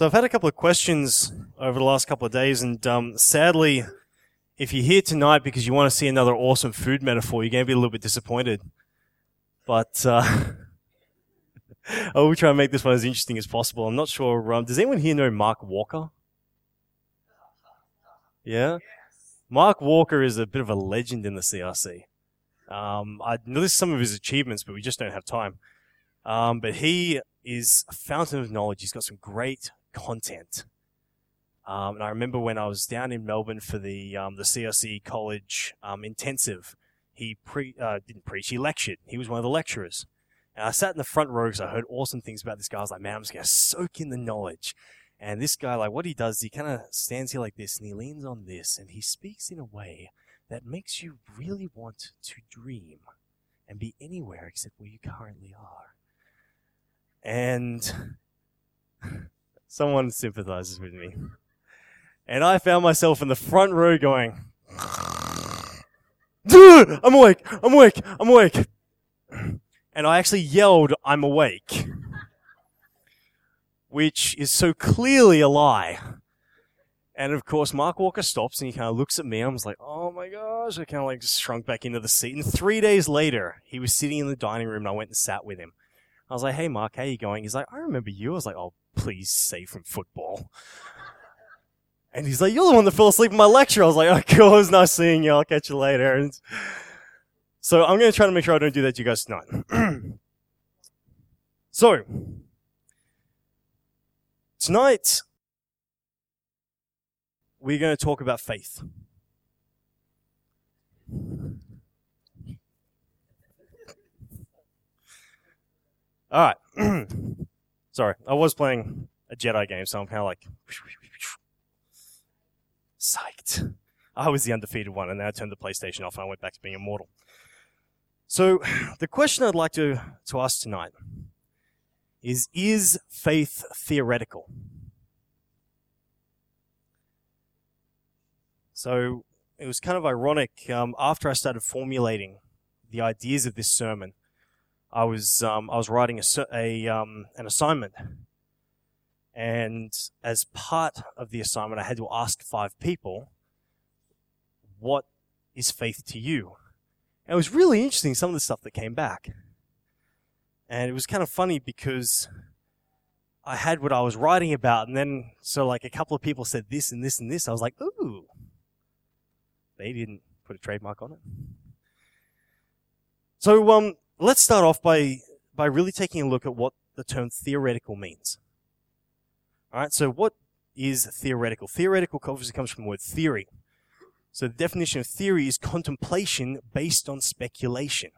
So I've had a couple of questions over the last couple of days, and um, sadly, if you're here tonight because you want to see another awesome food metaphor, you're going to be a little bit disappointed. But uh, I will try and make this one as interesting as possible. I'm not sure. Um, does anyone here know Mark Walker? Yeah? Mark Walker is a bit of a legend in the CRC. Um, I noticed some of his achievements, but we just don't have time. Um, but he is a fountain of knowledge. He's got some great content. Um, and I remember when I was down in Melbourne for the um, the CRC College um, intensive, he pre uh, didn't preach, he lectured. He was one of the lecturers. And I sat in the front row because I heard awesome things about this guy. I was like, man, I'm just to soak in the knowledge. And this guy, like, what he does, he kind of stands here like this and he leans on this and he speaks in a way that makes you really want to dream and be anywhere except where you currently are. And someone sympathizes with me. And I found myself in the front row going, I'm awake, I'm awake, I'm awake. And I actually yelled, I'm awake. Which is so clearly a lie. And of course, Mark Walker stops and he kind of looks at me. I was like, oh my gosh. I kind of like shrunk back into the seat. And three days later, he was sitting in the dining room and I went and sat with him. I was like, hey, Mark, how you going? He's like, I remember you. I was like, oh, please say from football. And he's like, you're the one that fell asleep in my lecture. I was like, oh, cool. It was nice seeing you. I'll catch you later. And so I'm going to try to make sure I don't do that to you guys tonight. so, tonight, we're going to talk about faith. All right. Sorry, I was playing a Jedi game, so I'm kind of like psyched. I was the undefeated one, and then I turned the PlayStation off and I went back to being immortal. So, the question I'd like to, to ask tonight is Is faith theoretical? So, it was kind of ironic. Um, after I started formulating the ideas of this sermon, I was um, I was writing a, a um, an assignment, and as part of the assignment, I had to ask five people, "What is faith to you?" And it was really interesting some of the stuff that came back, and it was kind of funny because I had what I was writing about, and then so like a couple of people said this and this and this. I was like, "Ooh." They didn't put a trademark on it. So um, let's start off by, by really taking a look at what the term theoretical means. Alright, so what is theoretical? Theoretical obviously comes from the word theory. So the definition of theory is contemplation based on speculation.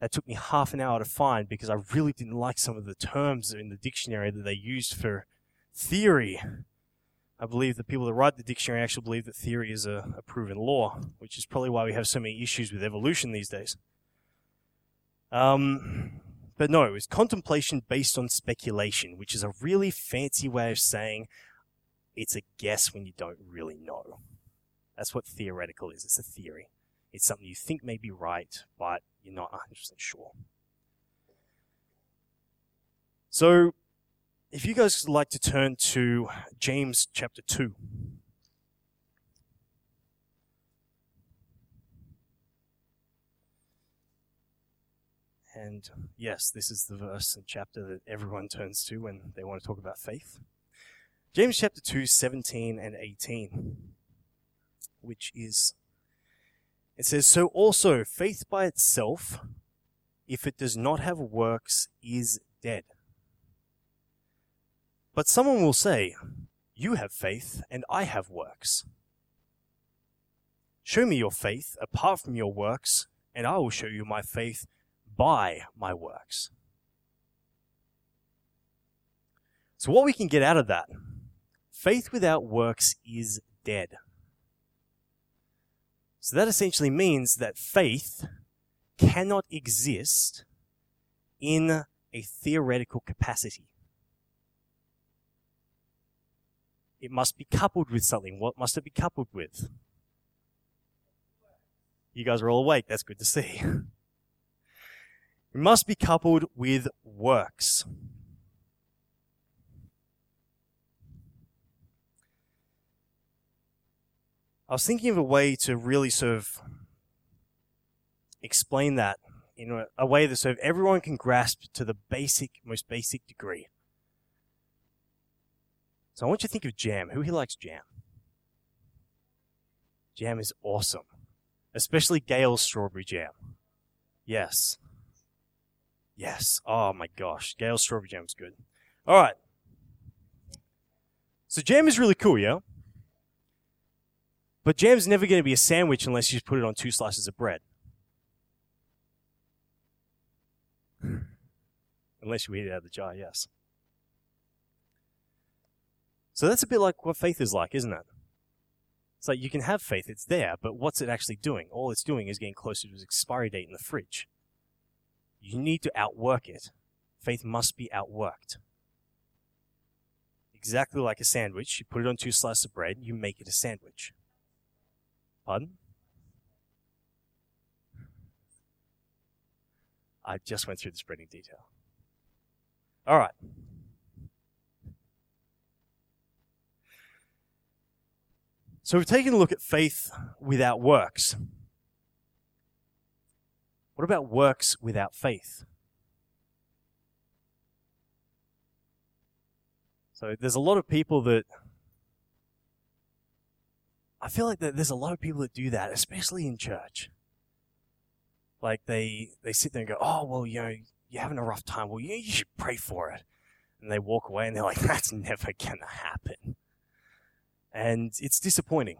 That took me half an hour to find because I really didn't like some of the terms in the dictionary that they used for theory. I believe the people that write the dictionary actually believe that theory is a, a proven law, which is probably why we have so many issues with evolution these days. Um, but no, it's contemplation based on speculation, which is a really fancy way of saying it's a guess when you don't really know. That's what theoretical is. It's a theory. It's something you think may be right, but you're not 100% sure. So, if you guys would like to turn to James chapter 2. And yes, this is the verse and chapter that everyone turns to when they want to talk about faith. James chapter 2, 17 and 18, which is, it says, So also faith by itself, if it does not have works, is dead. But someone will say, You have faith, and I have works. Show me your faith apart from your works, and I will show you my faith by my works. So, what we can get out of that faith without works is dead. So, that essentially means that faith cannot exist in a theoretical capacity. It must be coupled with something. What must it be coupled with? You guys are all awake. That's good to see. It must be coupled with works. I was thinking of a way to really sort of explain that in a, way that sort of everyone can grasp to the basic, most basic degree. So I want you to think of jam. Who here likes jam? Jam is awesome, especially Gale's strawberry jam. Yes. Yes. Oh my gosh. Gale's strawberry jam is good. All right. So jam is really cool, yeah? But jam's never going to be a sandwich unless you put it on two slices of bread. Hmm. Unless you eat it out of the jar, yes. So that's a bit like what faith is like, isn't it? It's like you can have faith, it's there, but what's it actually doing? All it's doing is getting closer to its expiry date in the fridge. You need to outwork it. Faith must be outworked. Exactly like a sandwich, you put it on two slices of bread, you make it a sandwich. Pardon? I just went through the spreading detail. All right. So we've taken a look at faith without works. What about works without faith? So there's a lot of people that I feel like that there's a lot of people that do that, especially in church. Like they they sit there and go, "Oh, well, you know, you're having a rough time. Well, you, you should pray for it." And they walk away and they're like, "That's never gonna happen." And it's disappointing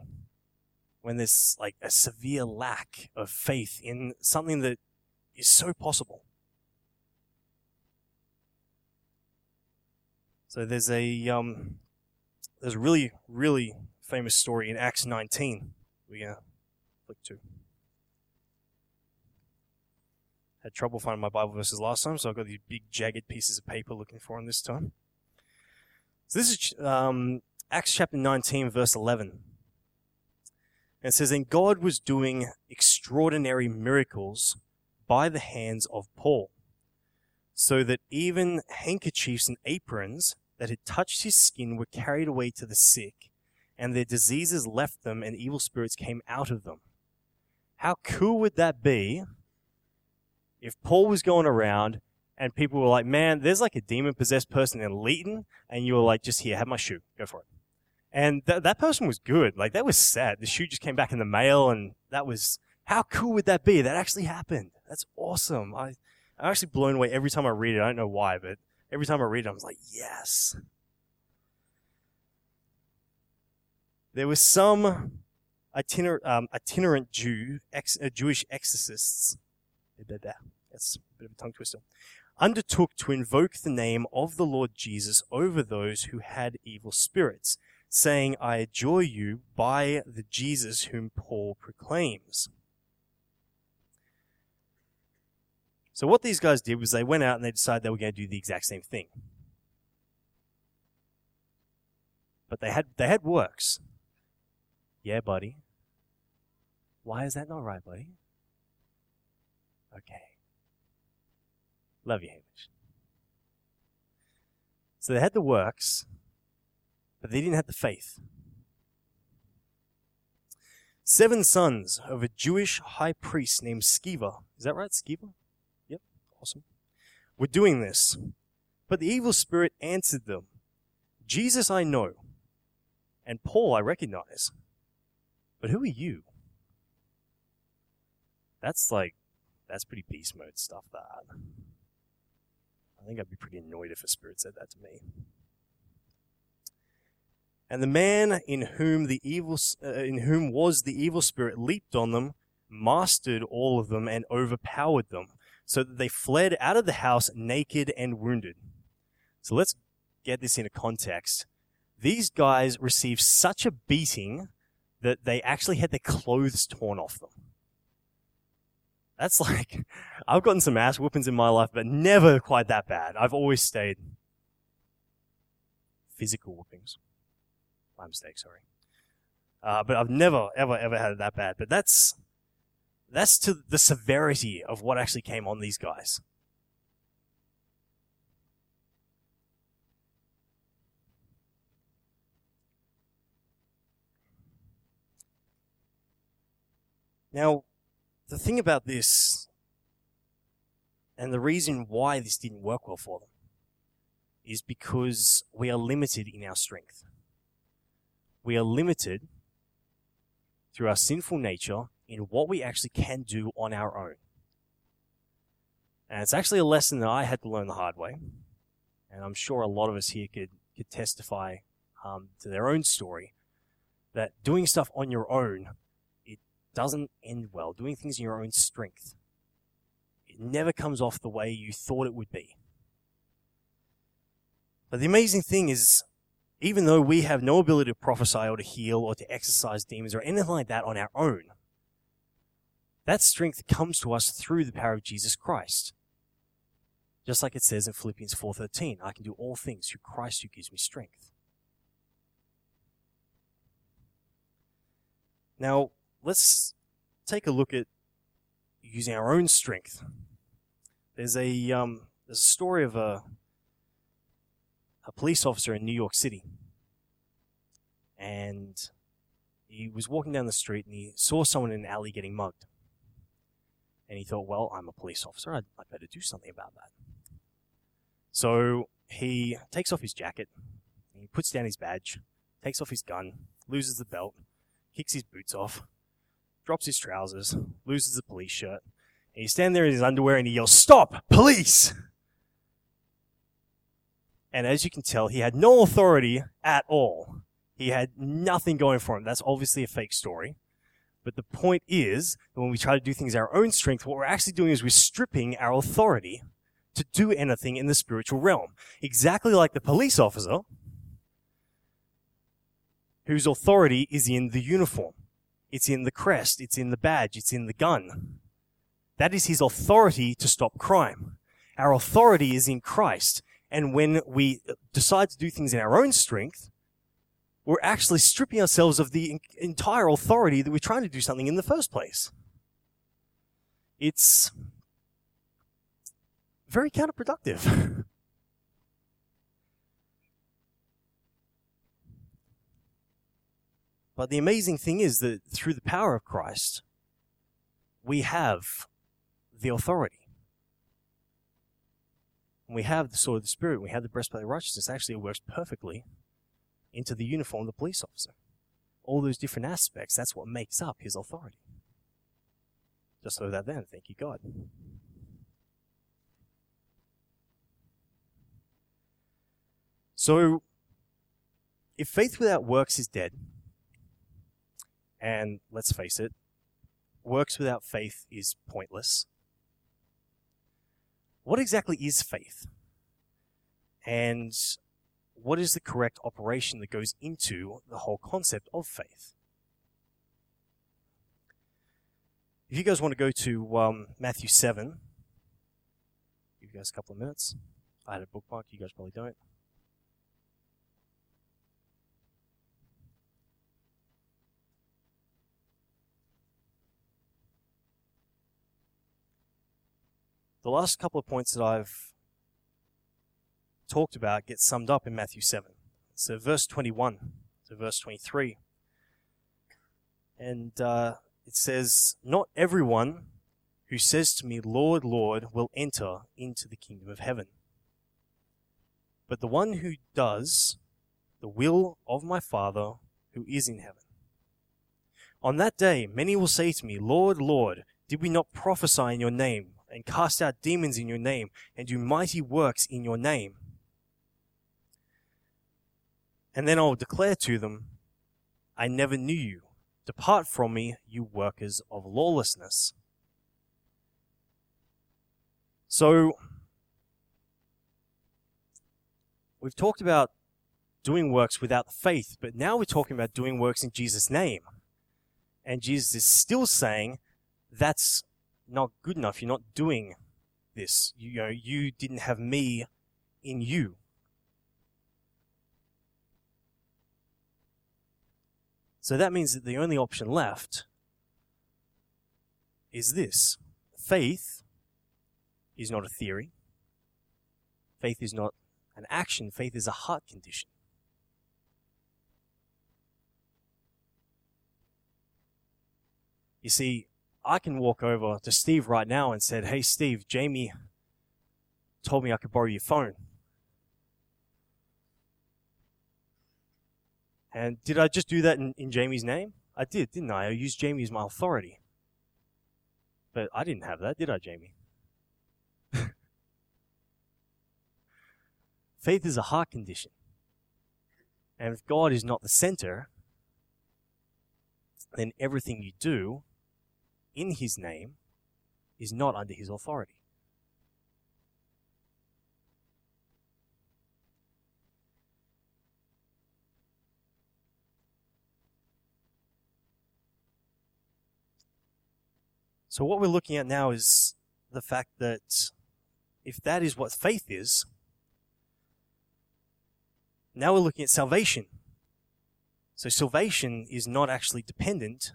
when there's like a severe lack of faith in something that is so possible. So there's a um, there's a really really famous story in Acts 19. We're gonna Look to. Had trouble finding my Bible verses last time, so I've got these big jagged pieces of paper looking for them this time. So this is um, Acts chapter 19, verse 11. And it says, And God was doing extraordinary miracles by the hands of Paul, so that even handkerchiefs and aprons that had touched his skin were carried away to the sick, and their diseases left them, and evil spirits came out of them. How cool would that be if Paul was going around and people were like, man, there's like a demon possessed person in Leeton, and you were like, just here, have my shoe, go for it. And th- that person was good. Like, that was sad. The shoe just came back in the mail, and that was, how cool would that be? That actually happened. That's awesome. I, I'm actually blown away every time I read it. I don't know why, but every time I read it, I was like, yes. There was some itinerant, um, itinerant Jew, ex, uh, Jewish exorcists. That's a bit of a tongue twister. Undertook to invoke the name of the Lord Jesus over those who had evil spirits, saying, I adjure you by the Jesus whom Paul proclaims. So what these guys did was they went out and they decided they were going to do the exact same thing. But they had they had works. Yeah, buddy. Why is that not right, buddy? Okay. Love you, Hamish. So they had the works, but they didn't have the faith. Seven sons of a Jewish high priest named Sceva. Is that right, Sceva? Awesome. Were doing this. But the evil spirit answered them Jesus I know, and Paul I recognize. But who are you? That's like, that's pretty beast mode stuff, that. I think I'd be pretty annoyed if a spirit said that to me. And the man in whom the evil, uh, in whom was the evil spirit leaped on them, mastered all of them and overpowered them, so that they fled out of the house naked and wounded. So let's get this into context. These guys received such a beating that they actually had their clothes torn off them. That's like, I've gotten some ass whoopings in my life, but never quite that bad. I've always stayed physical whoopings. My mistake, sorry. Uh, but I've never, ever, ever had it that bad. But that's, that's to the severity of what actually came on these guys. Now, the thing about this, and the reason why this didn't work well for them, is because we are limited in our strength. We are limited through our sinful nature in what we actually can do on our own. And it's actually a lesson that I had to learn the hard way. And I'm sure a lot of us here could, could testify um, to their own story that doing stuff on your own, it doesn't end well. Doing things in your own strength, it never comes off the way you thought it would be. But the amazing thing is, even though we have no ability to prophesy or to heal or to exorcise demons or anything like that on our own, that strength comes to us through the power of Jesus Christ. Just like it says in Philippians 4:13, I can do all things through Christ who gives me strength. Now, let's take a look at using our own strength. There's a um, there's a story of a a police officer in New York City, and he was walking down the street and he saw someone in an alley getting mugged, and he thought, "Well, I'm a police officer. I'd, I'd better do something about that." So he takes off his jacket, he puts down his badge, takes off his gun, loses the belt, kicks his boots off, drops his trousers, loses the police shirt, and he's standing there in his underwear and he yells, Stop! Police! And as you can tell, he had no authority at all. He had nothing going for him. That's obviously a fake story. But the point is that when we try to do things our own strength, what we're actually doing is we're stripping our authority to do anything in the spiritual realm. Exactly like the police officer whose authority is in the uniform. It's in the crest. It's in the badge. It's in the gun. That is his authority to stop crime. Our authority is in Christ. And when we decide to do things in our own strength, we're actually stripping ourselves of the entire authority that we're trying to do something in the first place. It's very counterproductive. But the amazing thing is that through the power of Christ, we have the authority. we have the sword of the Spirit, we have the breastplate of righteousness. Actually, it works perfectly into the uniform of the police officer. All those different aspects, that's what makes up his authority. Just so that then, thank you, God. So, if faith without works is dead, and let's face it, works without faith is pointless. What exactly is faith? And what is the correct operation that goes into the whole concept of faith? If you guys want to go to um, Matthew 7, give you guys a couple of minutes. I had a bookmark, you guys probably don't. the last couple of points that I've talked about gets summed up in Matthew 7. So verse 21 to verse 23. And uh, it says, Not everyone who says to me, Lord, Lord, will enter into the kingdom of heaven, but the one who does the will of my Father who is in heaven. On that day, many will say to me, Lord, Lord, did we not prophesy in your name? and cast out demons in your name and do mighty works in your name. And then I will declare to them, I never knew you. Depart from me, you workers of lawlessness. So, we've talked about doing works without faith, but now we're talking about doing works in Jesus' name. And Jesus is still saying that's not good enough. You're not doing this. You, you know, you didn't have me in you. So that means that the only option left is this. Faith is not a theory. Faith is not an action. Faith is a heart condition. You see, I can walk over to Steve right now and said, "Hey, Steve, Jamie told me I could borrow your phone." And did I just do that in, in Jamie's name? I did, didn't I? I used Jamie as my authority. But I didn't have that, did I, Jamie? Faith is a heart condition. And if God is not the center, then everything you do in His name is not under His authority. So, what we're looking at now is the fact that if that is what faith is, now we're looking at salvation. So salvation is not actually dependent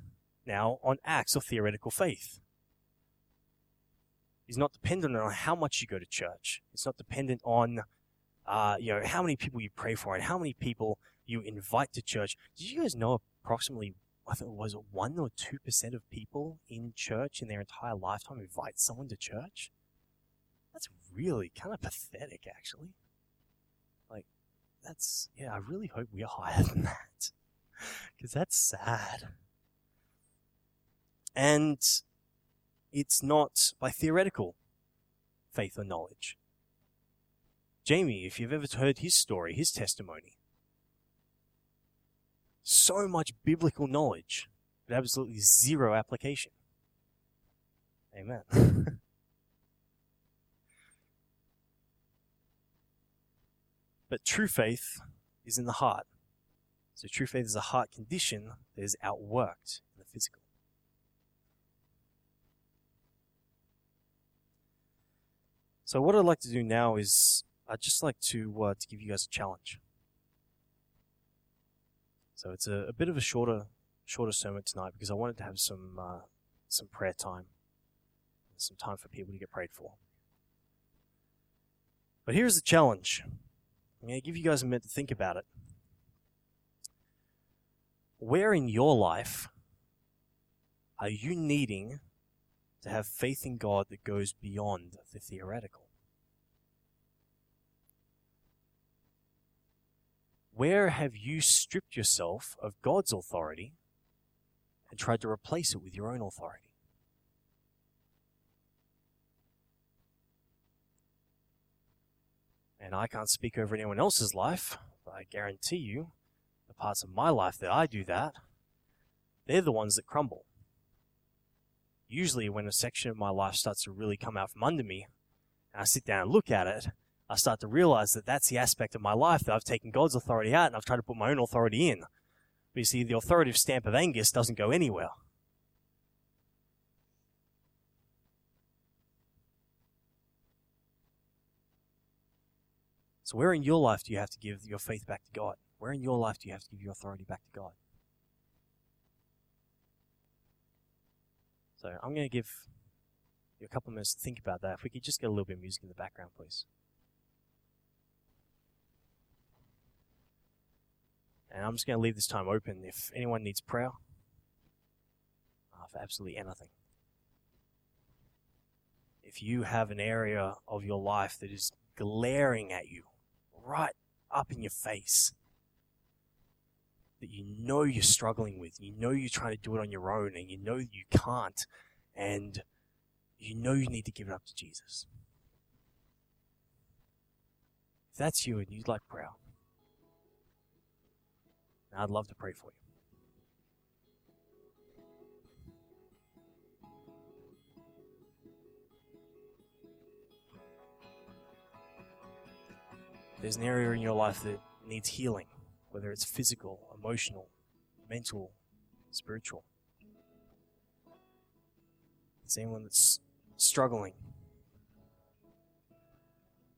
now on acts or theoretical faith. It's not dependent on how much you go to church. It's not dependent on, uh, you know, how many people you pray for and how many people you invite to church. Did you guys know approximately, I think it was one or two percent of people in church in their entire lifetime invite someone to church? That's really kind of pathetic, actually Like, that's yeah. I really hope we are higher than that because that's sad. And it's not by theoretical faith or knowledge. Jamie, if you've ever heard his story, his testimony, so much biblical knowledge, but absolutely zero application. Amen. But true faith is in the heart. So true faith is a heart condition that is outworked in the physical. So what I'd like to do now is I'd just like to uh, to give you guys a challenge. So it's a, a, bit of a shorter shorter sermon tonight because I wanted to have some uh, some prayer time, some time for people to get prayed for. But here's the challenge. I'm going to give you guys a minute to think about it. Where in your life are you needing to have faith in God that goes beyond the theoretical? Where have you stripped yourself of God's authority and tried to replace it with your own authority? And I can't speak over anyone else's life, but I guarantee you, the parts of my life that I do that, they're the ones that crumble. Usually, when a section of my life starts to really come out from under me, and I sit down and look at it, I start to realize that that's the aspect of my life that I've taken God's authority out and I've tried to put my own authority in. But you see, the authoritative stamp of Angus doesn't go anywhere. So, where in your life do you have to give your faith back to God? Where in your life do you have to give your authority back to God? So, I'm going to give you a couple of minutes to think about that. If we could just get a little bit of music in the background, please. And I'm just going to leave this time open if anyone needs prayer uh, for absolutely anything. If you have an area of your life that is glaring at you right up in your face that you know you're struggling with, you know you're trying to do it on your own, and you know you can't, and you know you need to give it up to Jesus. If that's you and you'd like prayer, I'd love to pray for you. there's an area in your life that needs healing, whether it's physical, emotional, mental, spiritual. It's anyone that's struggling.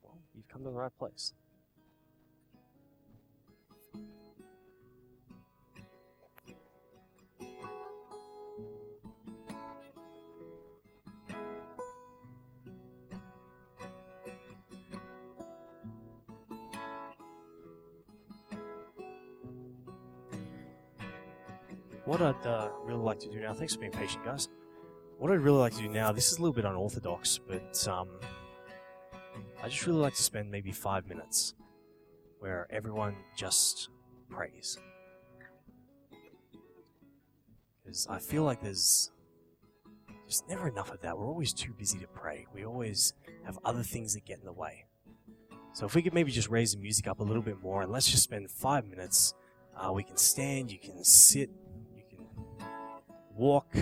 Well, you've come to the right place. What I'd uh, really like to do now, thanks for being patient, guys. what I'd really like to do now, this is a little bit unorthodox, but um, I just really like to spend maybe five minutes where everyone just prays. Because I feel like there's just never enough of that. We're always too busy to pray. We always have other things that get in the way. So if we could maybe just raise the music up a little bit more and let's just spend five minutes. Uh, we can stand, you can sit, walk.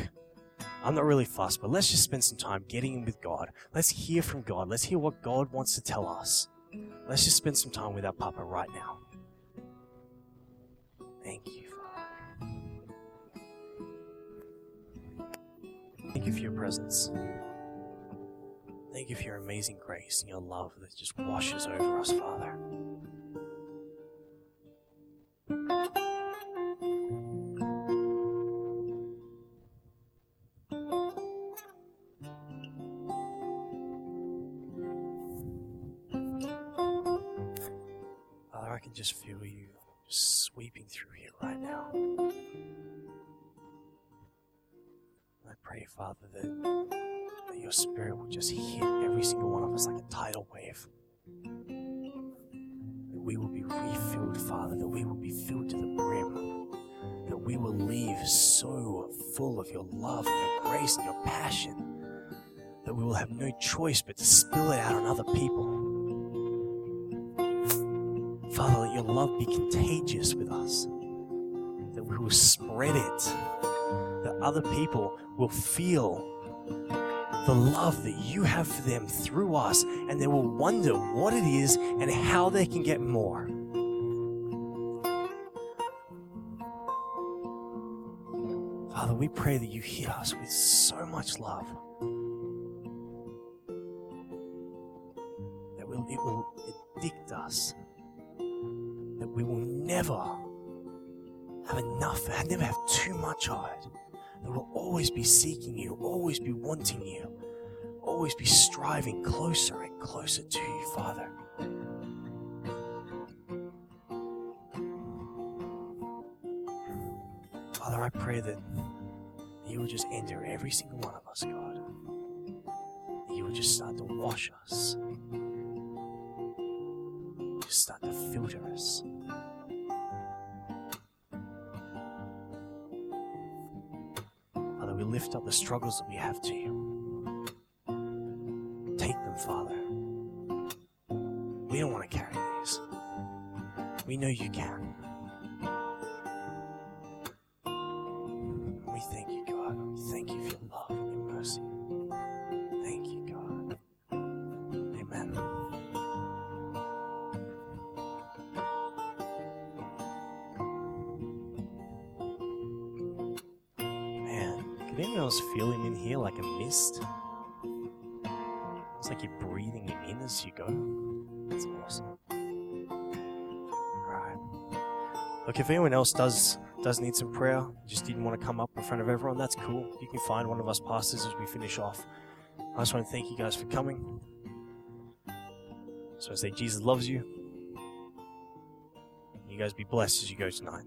I'm not really fussed, but let's just spend some time getting in with God. Let's hear from God. Let's hear what God wants to tell us. Let's just spend some time with our Papa right now. Thank you, Father. Thank you for your presence. Thank you for your amazing grace and your love that just washes over us, Father. Father, that, that your spirit will just hit every single one of us like a tidal wave. That we will be refilled, Father, that we will be filled to the brim. That we will leave so full of your love and your grace and your passion that we will have no choice but to spill it out on other people. Father, let your love be contagious with us. That we will spread it. Other people will feel the love that you have for them through us, and they will wonder what it is and how they can get more. Father, we pray that you hit us with so much love. That will, it will addict us. That we will never have enough, never have too much of it. That we'll always be seeking you, always be wanting you, always be striving closer and closer to you, Father. Father, I pray that you will just enter every single one of us, God. You will just start to wash us. Just start to filter us. Up the struggles that we have to you. Take them, Father. We don't want to carry these. We know you can. Can anyone else feel him in here like a mist? It's like you're breathing him in as you go. That's awesome. Alright. Look, if anyone else does does need some prayer, just didn't want to come up in front of everyone, that's cool. You can find one of us pastors as we finish off. I just want to thank you guys for coming. So I say Jesus loves you. You guys be blessed as you go tonight.